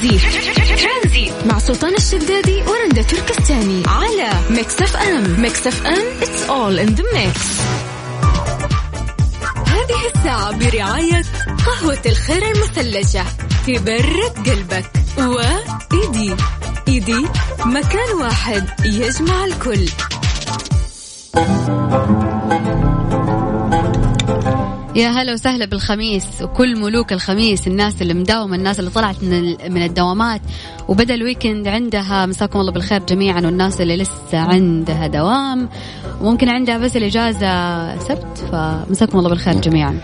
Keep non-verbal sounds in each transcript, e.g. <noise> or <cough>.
ترانزيت مع سلطان الشدادي ورندا تركستاني. على Mix FM Mix FM it's all in the mix. هذه الساعة برعاية قهوة الخير المثلجة. تبرد قلبك. وإيدي إيدي مكان واحد يجمع الكل. يا هلا وسهلا بالخميس وكل ملوك الخميس الناس اللي مداومة الناس اللي طلعت من من الدوامات. وبدأ الويكند عندها مساكم الله بالخير جميعا والناس اللي لسه عندها دوام. وممكن عندها بس الإجازة سبت فمساكم الله بالخير جميعا.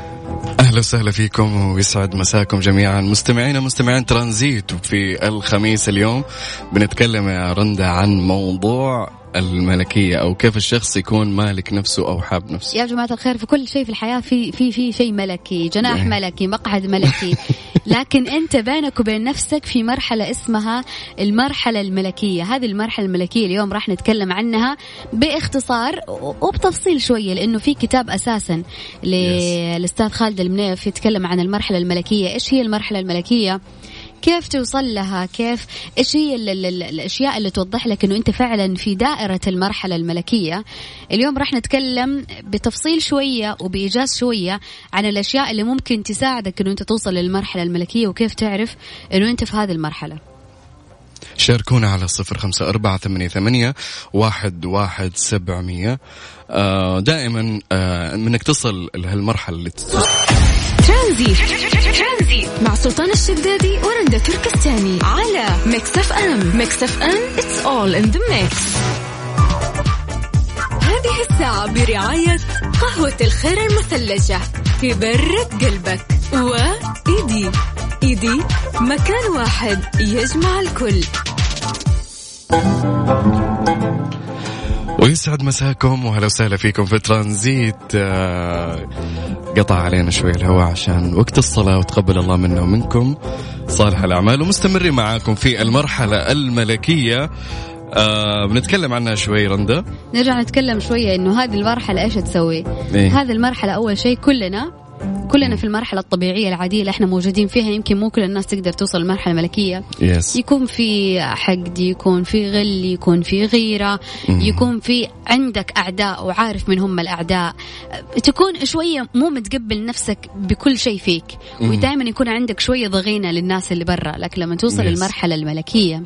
أهلا وسهلا فيكم ويسعد مساكم جميعا. مستمعينا مستمعين ترانزيت في الخميس اليوم بنتكلم يا رندا عن موضوع الملكية أو كيف الشخص يكون مالك نفسه أو حاب نفسه. يا جماعة الخير في كل شيء في الحياة في في في شيء ملكي جناح إيه. ملكي مقعد ملكي. <laughs> لكن أنت بينك وبين نفسك في مرحلة اسمها المرحلة الملكية. هذه المرحلة الملكية اليوم راح نتكلم عنها باختصار وبتفصيل شوية لأنه في كتاب أساسا للأستاذ خالد المنيف يتكلم عن المرحلة الملكية. إيش هي المرحلة الملكية؟ كيف توصل لها؟ كيف؟ إيش هي ال ال ال الأشياء اللي توضح لك إنه أنت فعلا في دائرة المرحلة الملكية؟ اليوم راح نتكلم بتفصيل شوية وبإيجاز شوية عن الأشياء اللي ممكن تساعدك إنه أنت توصل للمرحلة الملكية وكيف تعرف إنه أنت في هذه المرحلة. شاركونا على صفر خمسة أربعة ثمانية, ثمانية واحد, واحد سبعمية. آه دائما آه منك تصل لهالمرحلة اللي ترانزيت. مع سلطان الشدادي ورندا تركستاني على Mix FM Mix FM it's all in the mix. هذه الساعة برعاية قهوة الخير المثلجة تبرد قلبك وإيدي. إيدي مكان واحد يجمع الكل. ويسعد مساكم وهلا وسهلا فيكم في ترانزيت. آه، قطع علينا شوي الهواء عشان وقت الصلاة وتقبل الله منا ومنكم صالح الأعمال ومستمرين معاكم في المرحلة الملكية. آه بنتكلم عنها شوي رندا. نرجع نتكلم شوية إنه هذه المرحلة إيش تسوي؟ إيه؟ هذه المرحلة أول شيء كلنا كلنا في المرحلة الطبيعية العادية اللي إحنا موجودين فيها يمكن مو كل الناس تقدر توصل للمرحلة الملكية يس يكون في حقد يكون في غل يكون في غيرة يكون في عندك أعداء وعارف من هم الأعداء. تكون شوية مو متقبل نفسك بكل شيء فيك ودائما يكون عندك شوية ضغينة للناس اللي برا. لكن لما توصل Yes. للمرحلة الملكية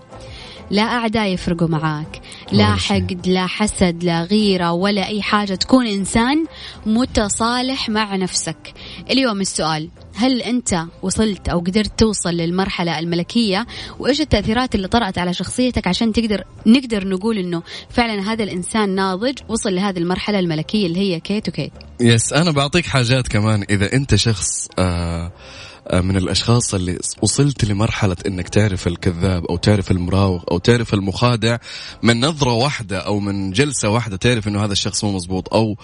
لا أعداء يفرقوا معاك. لا. حقد لا حسد لا غيرة ولا أي حاجة. تكون إنسان متصالح مع نفسك. اليوم السؤال هل أنت وصلت أو قدرت توصل للمرحلة الملكية؟ وإيش التأثيرات اللي طرأت على شخصيتك عشان تقدر نقدر نقول إنه فعلا هذا الإنسان ناضج وصل لهذه المرحلة الملكية اللي هي كيت وكيت؟ يس أنا بعطيك حاجات كمان إذا أنت شخص آه، من الأشخاص اللي وصلت لمرحلة إنك تعرف الكذاب أو تعرف المراوغ أو تعرف المخادع من نظرة واحدة أو من جلسة واحدة تعرف إنه هذا الشخص مو مزبوط أو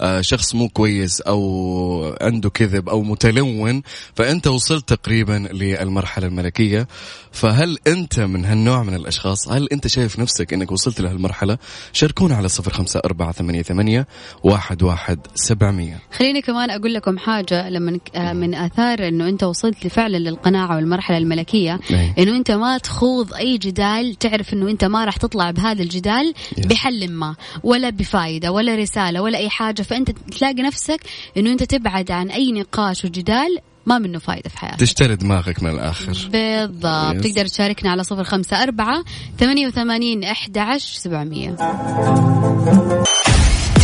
آه، شخص مو كويس أو عنده كذب أو متلون. فأنت وصلت تقريبا للمرحلة الملكية. فهل أنت من هالنوع من الأشخاص هل أنت شايف نفسك إنك وصلت لهالمرحلة؟ شاركونا على صفر خمسة أربعة ثمانية ثمانية واحد واحد سبعمية. خليني كمان أقول لكم حاجة لما آه، من آثار إنه أنت وصلت فعلا للقناعة والمرحلة الملكية إيه. إنه أنت ما تخوض أي جدال تعرف إنه أنت ما راح تطلع بهذا الجدال. بحل ما ولا بفايدة ولا رسالة ولا أي حاجة فأنت تلاقي نفسك إنه أنت تبعد عن أي نقاش وجدال ما منه فايدة في حياتك تشتري دماغك من الآخر بالضبط Yes. تقدر تشاركنا على صفر خمسة أربعة ثمانية وثمانين أحد عشر سبعمية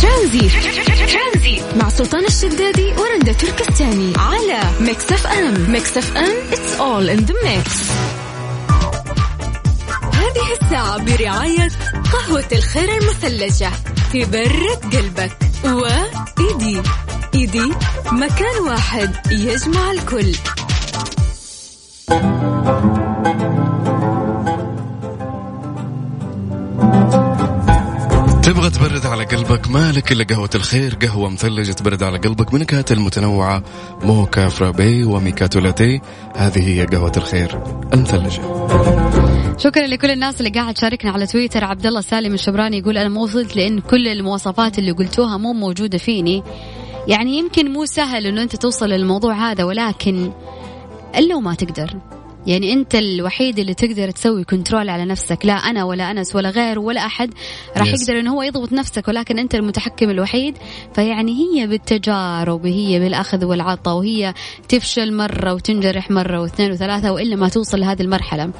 ترانزيت. مع سلطان الشدادي ورندا تركستاني. على Mix FM Mix FM it's all in the mix. هذه الساعة برعاية قهوة الخير المثلجة تبرد قلبك. وإيدي إيدي مكان واحد يجمع الكل. تبغى تبرد على قلبك مالك إلا قهوة الخير قهوة مثلجة تبرد على قلبك بنكهات المتنوعة. موكا فرابي وماكياتو لاتيه هذه هي قهوة الخير المثلجة. شكرا لكل الناس اللي قاعد تشاركنا على تويتر. عبد الله سالم الشبراني يقول أنا مو وصلت لأن كل المواصفات اللي قلتوها مو موجودة فيني. يعني يمكن مو سهل إنه أنت توصل للموضوع هذا ولكن إلا وما تقدر. يعني أنت الوحيد اللي تقدر تسوي control على نفسك. لا أنا ولا أنس ولا غير ولا أحد راح Yes. يقدر انه هو يضبط نفسك ولكن أنت المتحكم الوحيد. فيعني هي بالتجارب هي بالأخذ والعطاء وهي تفشل مرة وتنجرح مرة واثنين وثلاثة وإلا ما توصل لهذه المرحلة.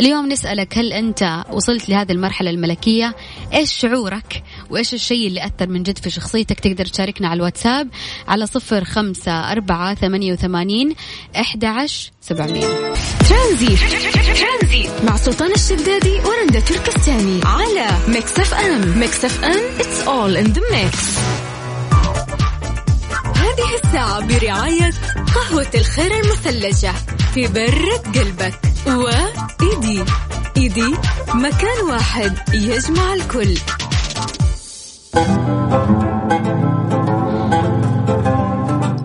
اليوم نسألك هل أنت وصلت لهذه المرحلة الملكية؟ إيش شعورك؟ وإيش الشيء اللي أثر من جد في شخصيتك؟ تقدر تشاركنا على الواتساب على صفر خمسة أربعة ثمانية وثمانين أحد عشر سبعمية. ترانزيت مع سلطان الشدادي ورندا تركستاني على Mix FM. Mix FM it's all in the mix. هذه الساعة برعاية قهوة الخير المثلجة في برة قلبك وإيدي. إيدي مكان واحد يجمع الكل.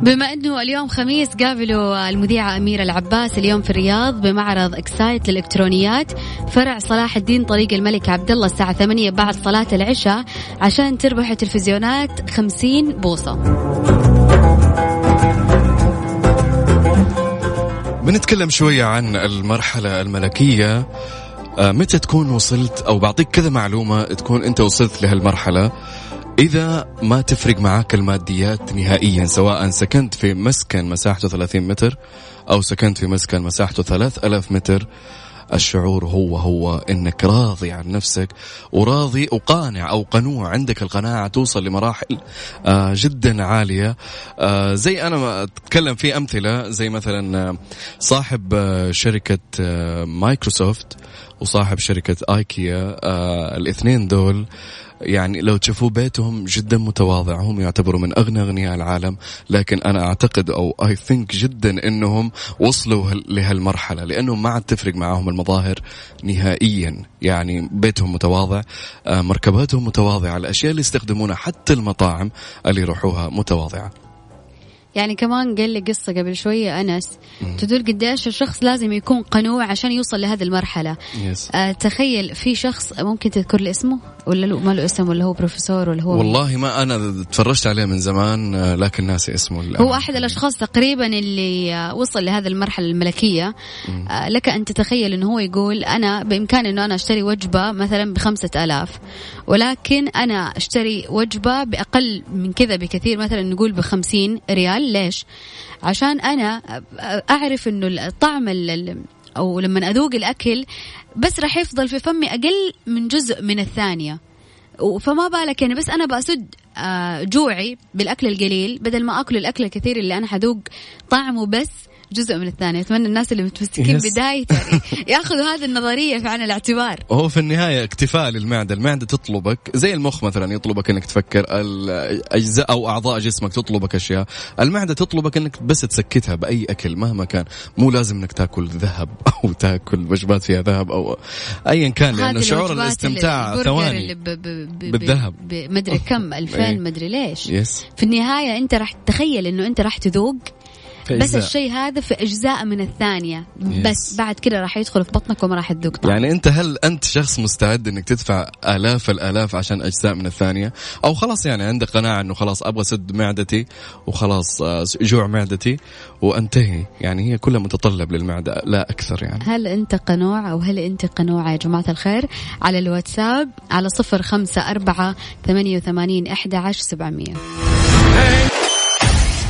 بما إنه اليوم خميس قابلوا المذيعة أميرة العباس اليوم في الرياض بمعرض إكسايت للإلكترونيات. فرع صلاح الدين طريق الملك عبد الله الساعة 8 بعد صلاة العشاء عشان تربحوا تلفزيونات 50 بوصة. بنتكلم شوية عن المرحلة الملكية. آه، متى تكون وصلت؟ أو بعطيك كذا معلومة تكون أنت وصلت لهالمرحلة. إذا ما تفرق معاك الماديات نهائيا سواء سكنت في مسكن مساحته 30 متر أو سكنت في مسكن مساحته 3000 متر الشعور هو هو إنك راضي عن نفسك وراضي وقانع أو قنوع. عندك القناعة توصل لمراحل آه جدا عالية. آه زي أنا أتكلم في أمثلة زي مثلا آه، صاحب شركة مايكروسوفت وصاحب شركة آيكيا الاثنين دول يعني لو تشوفوا بيتهم جدا متواضع هم يعتبروا من أغنى أغنياء العالم لكن أنا أعتقد أو I think جدا إنهم وصلوا هال- لهالمرحلة لأنهم ما عاد تفرق معاهم المظاهر نهائيا. يعني بيتهم متواضع آه، مركباتهم متواضعة الأشياء اللي يستخدمونها حتى المطاعم اللي يروحوها متواضعة. يعني كمان قال لي قصة قبل شوية أنس تدل قديش الشخص لازم يكون قنوع عشان يوصل لهذه المرحلة. يس أه تخيل في شخص ممكن تذكر لي اسمه؟ ولا له ما له اسم ولا هو بروفيسور ولا هو والله ما أنا تفرجت عليه من زمان آه، لكن ناسي اسمه هو للأمانة. أحد الأشخاص تقريبا اللي آه، وصل لهذه المرحلة الملكية. آه، لك أن تتخيل إنه هو يقول أنا بإمكاني إنه أنا أشتري وجبة مثلا بخمسة آلاف ولكن أنا أشتري وجبة بأقل من كذا بكثير مثلا نقول بخمسين ريال. ليش؟ عشان أنا أعرف إنه الطعم ال- ال- أو لما أذوق الأكل بس راح يفضل في فمي أقل من جزء من الثانية. فما بالك يعني بس أنا بسد آه، جوعي بالأكل القليل بدل ما أكل الأكل الكثير اللي أنا حذوق طعمه بس جزء من الثاني أتمنى الناس اللي متمسكين يعني <laughs> ياخذوا هذه النظرية في عين الاعتبار. هو في النهاية اكتفاء للمعدة. المعدة تطلبك زي المخ مثلا يطلبك إنك تفكر الأجزاء أو أعضاء جسمك تطلبك أشياء. المعدة تطلبك إنك بس تسكتها بأي أكل مهما كان. مو لازم إنك تأكل ذهب <laughs> أو تأكل وجبات فيها ذهب أو أيا كان هذه شعور الاستمتاع البرجر اللي ثواني. ب- ب- ب- بالذهب. مدري كم 2000 إيه. مدري ليش. يس في النهاية أنت راح تتخيل إنه أنت راح تذوق بس. الشيء هذا في أجزاء من الثانية. Yes. بس بعد كده راح يدخل في بطنك وما راح تذوق يعني أنت هل أنت شخص مستعد إنك تدفع آلاف الآلاف عشان أجزاء من الثانية؟ أو خلاص يعني عندك قناعة إنه خلاص أبغى سد معدتي وخلاص آه، جوع معدتي وأنتهي. يعني هي كلها متطلب للمعدة لا أكثر يعني. هل أنت قنوع أو هل أنت قنوعه يا جماعة الخير؟ على الواتساب على صفر خمسة أربعة ثمانية وثمانين إحدى عشر سبعمئه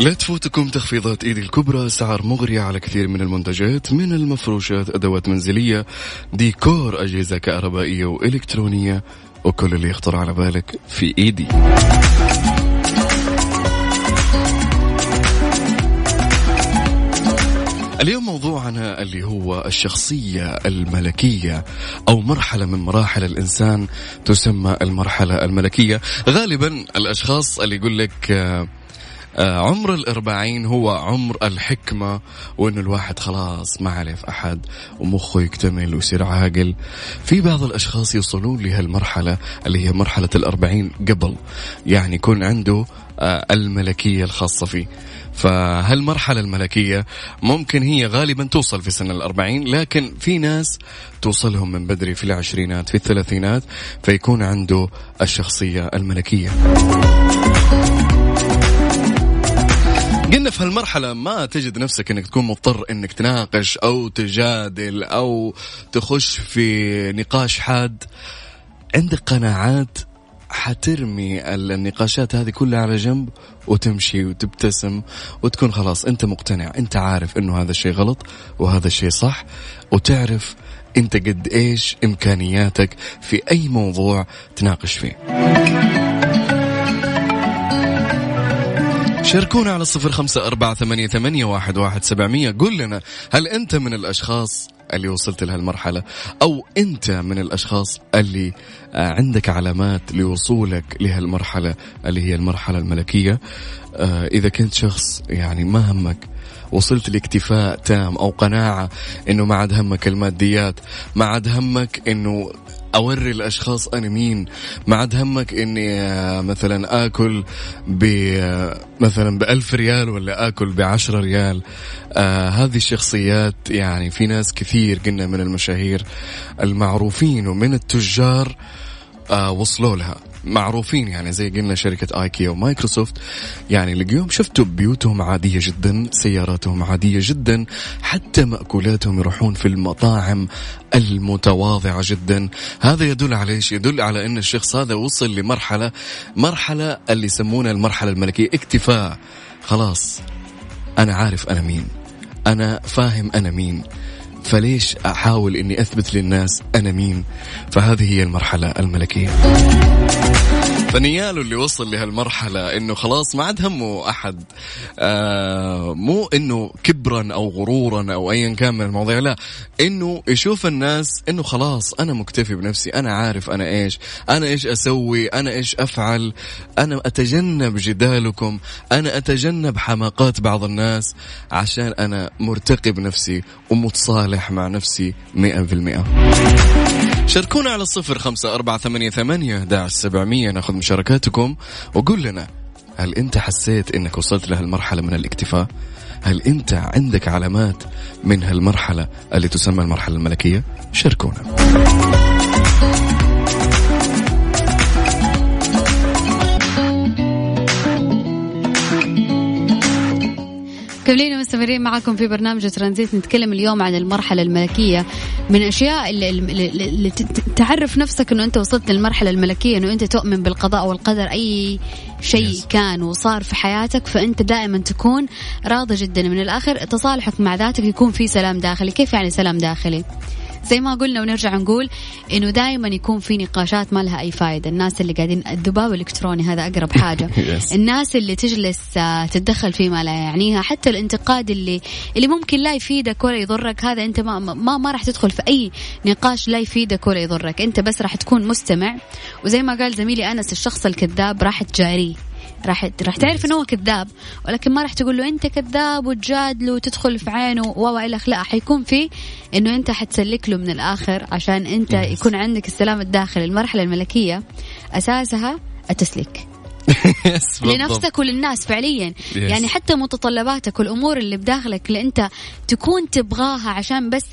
لا تفوتكم تخفيضات ايدي الكبرى اسعار مغرية على كثير من المنتجات من المفروشات أدوات منزلية ديكور أجهزة كهربائية وإلكترونية وكل اللي يخطر على بالك في إيدي. اليوم موضوعنا اللي هو الشخصية الملكية أو مرحلة من مراحل الإنسان تسمى المرحلة الملكية. غالبا الأشخاص اللي يقول لك آه، عمر الأربعين هو عمر الحكمة وإنه الواحد خلاص ما عليه في أحد ومخه يكتمل ويصير عاقل. في بعض الأشخاص يوصلون لهالمرحلة اللي هي مرحلة الأربعين قبل يعني يكون عنده آه، الملكية الخاصة فيه. فهالمرحلة الملكية ممكن هي غالبا توصل في سن الأربعين لكن في ناس توصلهم من بدري في العشرينات في الثلاثينات فيكون عنده الشخصية الملكية. قلنا في هالمرحلة ما تجد نفسك إنك تكون مضطر إنك تناقش أو تجادل أو تخش في نقاش حاد. عندك قناعات حترمي النقاشات هذه كلها على جنب وتمشي وتبتسم وتكون خلاص أنت مقتنع أنت عارف إنه هذا الشيء غلط وهذا الشيء صح وتعرف أنت قد إيش إمكانياتك في أي موضوع تناقش فيه. شاركونا على الصفر خمسة أربعة ثمانية, ثمانية واحد, واحد سبعمية. قل لنا هل أنت من الأشخاص اللي وصلت لهالمرحلة؟ أو أنت من الأشخاص اللي آه، عندك علامات لوصولك لهالمرحلة اللي هي المرحلة الملكية؟ آه، إذا كنت شخص يعني ما همك وصلت لاكتفاء تام أو قناعة إنه ما عاد همك الماديات ما عاد همك إنه أوري الأشخاص أنا مين. ما عاد همك إني آه، مثلا آكل ب آه، مثلا بألف ريال ولا آكل بعشرة ريال. آه هذه الشخصيات يعني في ناس كثير قلنا من المشاهير المعروفين ومن التجار آه وصلوا لها. معروفين يعني زي قلنا شركة ايكيا ومايكروسوفت يعني اليوم شفتوا بيوتهم عادية جدا سياراتهم عادية جدا حتى مأكولاتهم يروحون في المطاعم المتواضعة جدا. هذا يدل على إيش؟ يدل على إن الشخص هذا وصل لمرحلة مرحلة اللي يسمونها المرحلة الملكية. اكتفاء. خلاص. أنا عارف أنا مين. أنا فاهم أنا مين. فليش أحاول إني أثبت للناس أنا مين؟ فهذه هي المرحلة الملكية. فنيالو اللي وصل لهالمرحلة إنه خلاص ما عاد همه أحد. آه مو إنه كبرا أو غرورا أو ايا كان من المواضيع لا. إنه يشوف الناس إنه خلاص أنا مكتفي بنفسي أنا عارف أنا إيش أنا إيش أسوي أنا إيش أفعل أنا أتجنب جدالكم أنا أتجنب حماقات بعض الناس عشان أنا مرتقي بنفسي ومتصالح مع نفسي مئة في المئة شاركونا على الصفر خمسة أربعة ثمانية ثمانية سبعمية ناخذ مشاركاتكم وقول لنا هل أنت حسيت أنك وصلت لهالمرحلة من الاكتفاء؟ هل أنت عندك علامات من هالمرحلة اللي تسمى المرحلة الملكية؟ شاركونا مكملين ومستمرين معكم في برنامج ترانزيت نتكلم اليوم عن المرحلة الملكية من الأشياء اللي, اللي, اللي تعرف نفسك أنه أنت وصلت للمرحلة الملكية أنه أنت تؤمن بالقضاء والقدر أي شيء yes. كان وصار في حياتك فأنت دائما تكون راضي جدا من الآخر تصالحك مع ذاتك يكون في سلام داخلي كيف يعني سلام داخلي؟ زي ما قلنا ونرجع نقول إنه دائما يكون في نقاشات ما لها أي فائده الناس اللي قاعدين الذباب الإلكتروني هذا أقرب حاجة. <laughs> الناس اللي تجلس آه، تتدخل فيما لا يعنيها. حتى الانتقاد اللي اللي ممكن لا يفيدك ولا يضرك هذا أنت ما ما, ما راح تدخل في أي نقاش لا يفيدك ولا يضرك. أنت بس راح تكون مستمع. وزي ما قال زميلي أنس الشخص الكذاب راح تجاريه. راح راح تعرف إنه هو كذاب ولكن ما راح تقول له أنت كذاب وتجادله وتدخل في عينه و إلى لا حيكون في إنه أنت حتسلك له من الآخر عشان أنت يكون عندك السلام الداخلي المرحلة الملكية أساسها التسليك. لنفسك وللناس فعليا. Yes. يعني حتى متطلباتك والأمور اللي بداخلك اللي أنت تكون تبغاها عشان بس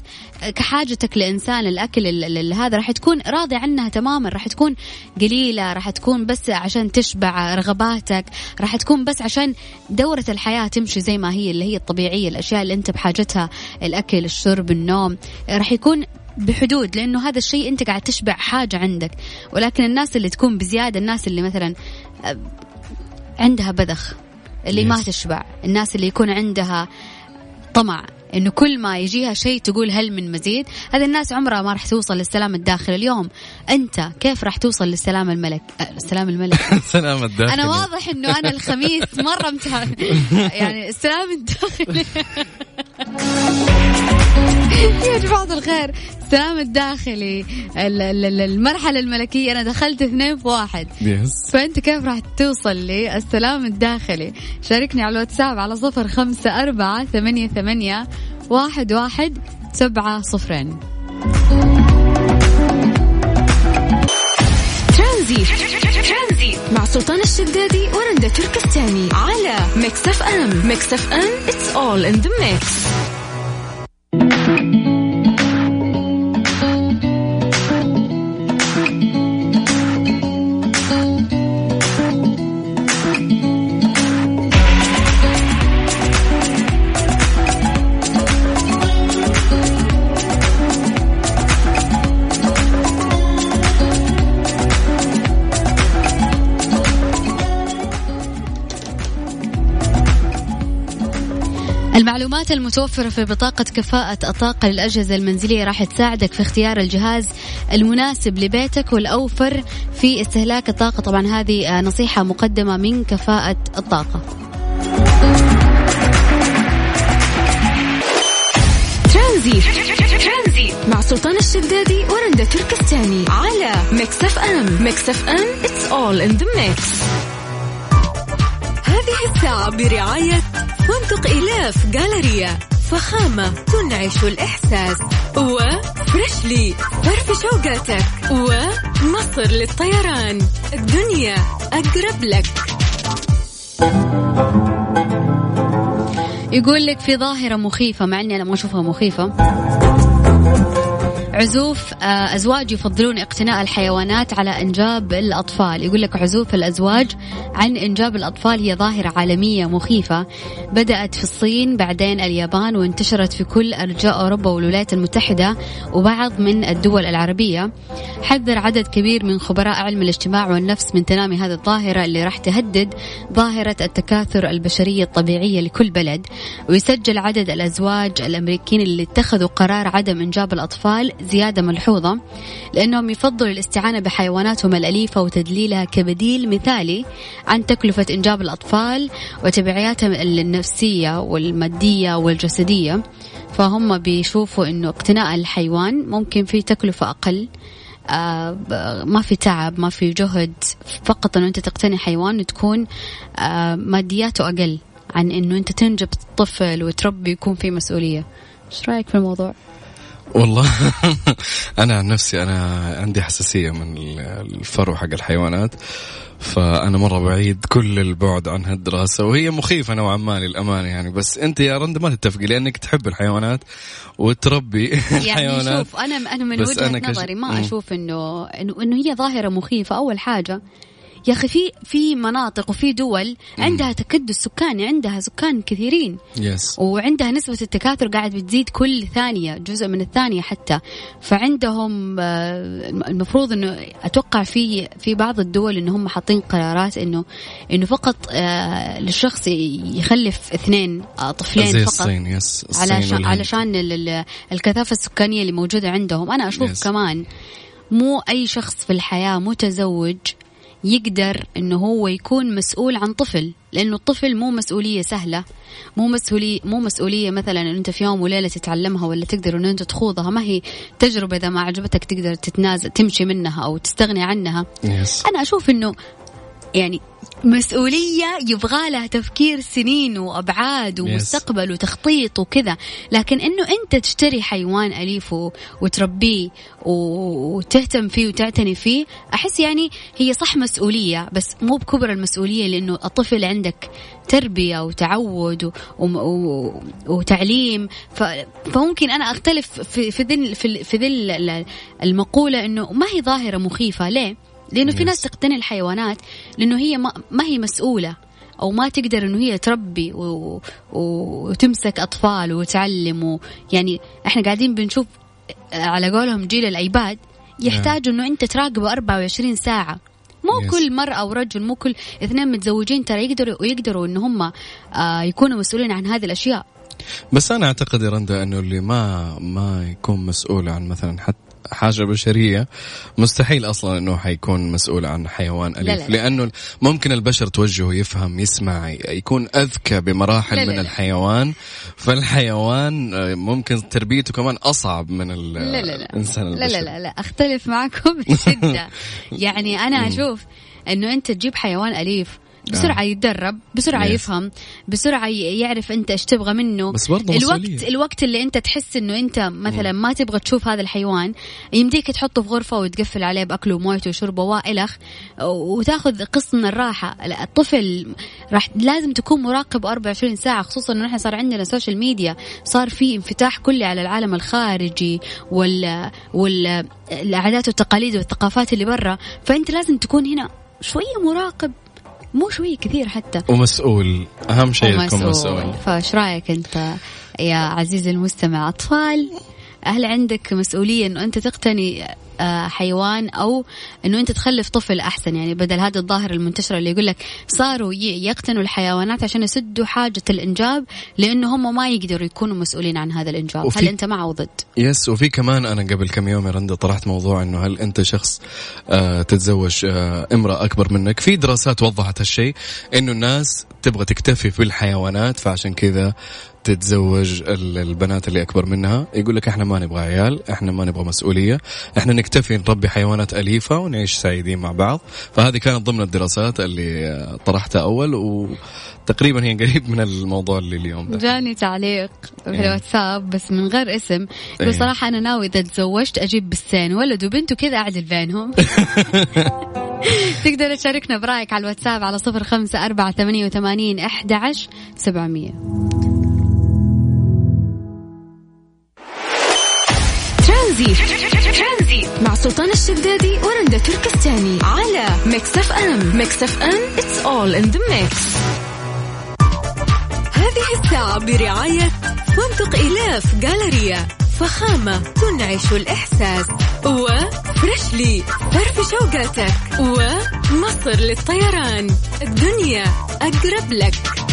كحاجتك لإنسان الأكل اللي هذا راح تكون راضي عنها تماما راح تكون قليلة راح تكون بس عشان تشبع رغباتك راح تكون بس عشان دورة الحياة تمشي زي ما هي اللي هي الطبيعية الأشياء اللي أنت بحاجتها الأكل الشرب النوم راح يكون بحدود لأنه هذا الشيء أنت قاعد تشبع حاجة عندك. ولكن الناس اللي تكون بزيادة الناس اللي مثلا عندها بذخ اللي yes. ما تشبع. الناس اللي يكون عندها طمع إنه كل ما يجيها شيء تقول هل من مزيد؟ هذه الناس عمرها ما راح توصل للسلام الداخلي اليوم. أنت كيف راح توصل للسلام الملك؟ أه السلام الملك. <laughs> السلام الداخلي. أنا واضح إنه أنا الخميس مرة امتحان <laughs> يعني السلام الداخلي. <laughs> <laughs> يا جماعة الخير. السلام الداخلي. المرحلة الملكية. أنا دخلت اثنين في واحد. يس فأنت كيف راح توصل لي؟ السلام الداخلي. شاركني على الواتساب على صفر خمسة أربعة ثمانية ثمانية واحد واحد سبعة صفرين. ترانزي مع سلطان الشدادي ورندا تركستاني. على ميكس أف أم. ميكس أف أم. It's all in the mix. Thank you. المعلومات المتوفرة في بطاقة كفاءة الطاقة للأجهزة المنزلية راح تساعدك في اختيار الجهاز المناسب لبيتك والأوفر في استهلاك الطاقة. طبعا هذه نصيحة مقدمة من كفاءة الطاقة. ترانزي مع سلطان الشدادي ورندا تركستاني. على ميكس أف أم. ميكس أف أم it's all in the mix. هذه الساعة برعاية فندق إلاف جالريا فخامة تنعش الإحساس. وفريشلي فرف شوقاتك. ومصر للطيران. الدنيا أقرب لك. يقول لك في ظاهرة مخيفة مع إني أنا ما أشوفها مخيفة. عزوف آه، أزواج يفضلون اقتناء الحيوانات على إنجاب الأطفال. يقول لك عزوف الأزواج عن إنجاب الأطفال هي ظاهرة عالمية مخيفة. بدأت في الصين بعدين اليابان وانتشرت في كل أرجاء أوروبا والولايات المتحدة وبعض من الدول العربية. حذر عدد كبير من خبراء علم الاجتماع والنفس من تنامي هذه الظاهرة اللي راح تهدد ظاهرة التكاثر البشرية الطبيعية لكل بلد. ويسجل عدد الأزواج الأمريكيين اللي اتخذوا قرار عدم إنجاب الأطفال زيادة ملحوظة لأنهم يفضلوا الاستعانة بحيواناتهم الأليفة وتدليلها كبديل مثالي عن تكلفة إنجاب الأطفال وتبعياتها النفسية والمادية والجسدية. فهم بيشوفوا إنه اقتناء الحيوان ممكن في تكلفة أقل آه ما في تعب ما في جهد فقط إنه أنت تقتني حيوان وتكون آه مادياته أقل عن إنه أنت تنجب طفل وتربي يكون في مسؤولية. إيش رأيك في الموضوع؟ والله. <laughs> أنا عن نفسي أنا عندي حساسية من الفرو حق الحيوانات فأنا مرة بعيد كل البعد عن هالدراسة وهي مخيفة نوعا ما للأمانة يعني. بس أنت يا رند ما تتفقي لأنك تحبي الحيوانات وتربي <laughs> يعني الحيوانات. شوف أنا أنا من وجهة نظري ما أشوف إنه إنه هي ظاهرة مخيفة أول حاجة. يا أخي في في مناطق وفي دول عندها تكدس سكاني عندها سكان كثيرين. Yes. وعندها نسبة التكاثر قاعد بتزيد كل ثانية جزء من الثانية حتى. فعندهم آه، المفروض إنه أتوقع في في بعض الدول إنه هم حاطين قرارات انه إنه فقط آه، للشخص يخلف اثنين آه، طفلين زي فقط الصين يس الصين علشان علشان الكثافة السكانية اللي موجودة عندهم. أنا أشوف يس. كمان مو أي شخص في الحياة متزوج يقدر إنه هو يكون مسؤول عن طفل لأنه الطفل مو مسؤولية سهلة مو مسؤوليه مو مسؤولية مثلا انه أنت في يوم وليلة تتعلمها ولا تقدر انه أنت تخوضها ما هي تجربة إذا ما عجبتك تقدر تتنازل تمشي منها أو تستغني عنها yes. أنا أشوف إنه يعني مسؤولية يبغى لها تفكير سنين وأبعاد ومستقبل وتخطيط وكذا. لكن أنه أنت تشتري حيوان أليف وتربيه وتهتم فيه وتعتني فيه أحس يعني هي صح مسؤولية بس مو بكبر المسؤولية لأنه الطفل عندك تربية وتعود وتعليم. فممكن أنا أختلف في في ذي في ذي المقولة أنه ما هي ظاهرة مخيفة. ليه؟ لأنه في ناس تقتني الحيوانات لأنه هي ما, ما هي مسؤولة أو ما تقدر إنه هي تربي و... وتمسك أطفال وتعلم و... يعني إحنا قاعدين بنشوف على قولهم جيل الأيباد يحتاج إنه أنت تراقبه 24 ساعة. مو yes. كل مرأة ورجل مو كل اثنين متزوجين ترى يقدروا يقدروا إن هم آه يكونوا مسؤولين عن هذه الأشياء. بس أنا أعتقد يا رندا إنه اللي ما ما يكون مسؤول عن مثلا حتى حاجة بشرية. مستحيل أصلا إنه حيكون مسؤول عن حيوان أليف. لا. لا. لأنه ممكن البشر توجهه يفهم يسمع يكون أذكى بمراحل لا لا من لا. الحيوان. فالحيوان آه، ممكن تربيته كمان أصعب من لا لا لا. الإنسان لا البشري. لا لا. لا أختلف معكم <laughs> بشدة. <laughs> يعني أنا أشوف إنه أنت تجيب حيوان أليف بسرعة يتدرب بسرعة Yes. يفهم بسرعة ي- يعرف انت إيش تبغى منه. بس برضه الوقت مسؤولية. الوقت اللي انت تحس انه انت مثلا ما تبغى تشوف هذا الحيوان يمديك تحطه في غرفة وتقفل عليه باكله ومويته وشربه والخ وتاخذ قسط من الراحة. لا، الطفل راح لازم تكون مراقب 24 ساعة خصوصا إنه إحنا صار عندنا سوشيال ميديا صار في انفتاح كلي على العالم الخارجي وال وال العادات والتقاليد والثقافات اللي برا. فأنت لازم تكون هنا شوية مراقب. مو شوية كثير حتى. ومسؤول. أهم شيء تكون مسؤول. فايش رأيك أنت يا عزيزي المستمع؟ أطفال هل عندك مسؤولية إنه أنت تقتني حيوان أو إنه أنت تخلف طفل أحسن. يعني بدل هذه الظاهره المنتشره اللي يقول لك صاروا يقتنوا الحيوانات عشان يسدوا حاجة الإنجاب لأنه هم ما يقدروا يكونوا مسؤولين عن هذا الإنجاب. وفي- هل أنت مع أو ضد؟ يس وفي كمان أنا قبل كم يوم يا رندا طرحت موضوع إنه هل أنت شخص آه تتزوج آه امرأة أكبر منك؟ في دراسات وضحت هالشيء إنه الناس تبغى تكتفي بالحيوانات فعشان كذا تتزوج ال- البنات اللي أكبر منها. يقول لك إحنا ما نبغى عيال إحنا ما نبغى مسؤولية. إحنا نكتفي نربي حيوانات أليفة ونعيش سعيدين مع بعض. فهذه كانت ضمن الدراسات اللي آه، طرحتها أول وتقريبا هي قريب من الموضوع اللي اليوم ده. جاني تعليق في إيه. الواتساب بس من غير اسم. يقول إيه. صراحة أنا ناوي إذا تزوجت أجيب بستين ولد وبنت وكذا أعدل بينهم. <laughs> تقدر تشاركنا برأيك على الواتساب على صفر خمسة أربعة ثمانية وثمانين أحد عشر سبعمية. ترانزيت. مع سلطان الشدادي ورندا تركستاني. على ميكس أف أم. ميكس أف أم it's all in the mix. هذه الساعة برعاية فندق إلاف جالريا فخامة تنعش الإحساس. وفريشلي فرف شوقاتك. ومصر للطيران. الدنيا أقرب لك.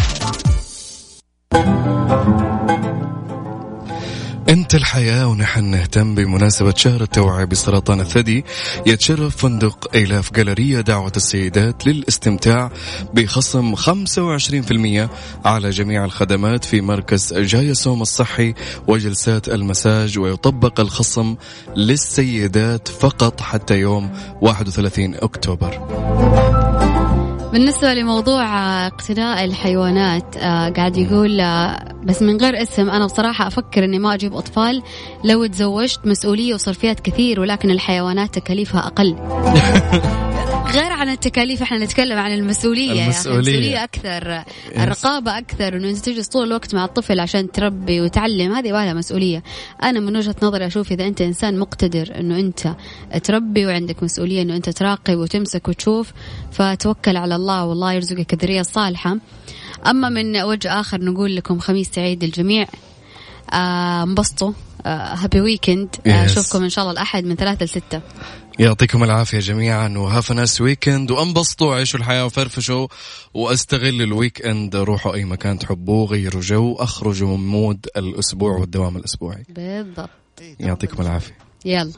الحياة ونحن نهتم بمناسبة شهر التوعية بسرطان الثدي. يتشرف فندق إيلاف جالرية دعوة السيدات للاستمتاع بخصم 25% على جميع الخدمات في مركز جايسوم الصحي وجلسات المساج ويطبق الخصم للسيدات فقط حتى يوم 31 أكتوبر. بالنسبة لموضوع آه، اقتناء الحيوانات آه، قاعد يقول آه، بس من غير اسم أنا بصراحة أفكر إني ما أجيب أطفال لو تزوجت مسؤولية وصرفيات كثير ولكن الحيوانات تكاليفها أقل. <laughs> غير عن التكاليف إحنا نتكلم عن المسؤولية يا أخي. المسؤولية. أكثر الرقابة أكثر إنه أنت تجلس طول الوقت مع الطفل عشان تربي وتعلم هذه يبغى لها مسؤولية أنا من وجهة نظري أشوف إذا أنت إنسان مقتدر إنه أنت تربي وعندك مسؤولية إنه أنت تراقب وتمسك وتشوف فتوكل على الله والله يرزقك الذرية الصالحة أما من وجه آخر نقول لكم خميس سعيد للجميع آه، انبسطوا هابي ويكند Yes. أشوفكم إن شاء الله الأحد من ثلاثة لستة يعطيكم العافية جميعا و have nice weekend وانبسطوا عيشوا الحياة وفرفشوا واستغلوا ال weekend روحوا أي مكان تحبوه غيروا جو أخرجوا من mood الأسبوع والدوام الأسبوعي. بالضبط. يعطيكم العافية. يلا.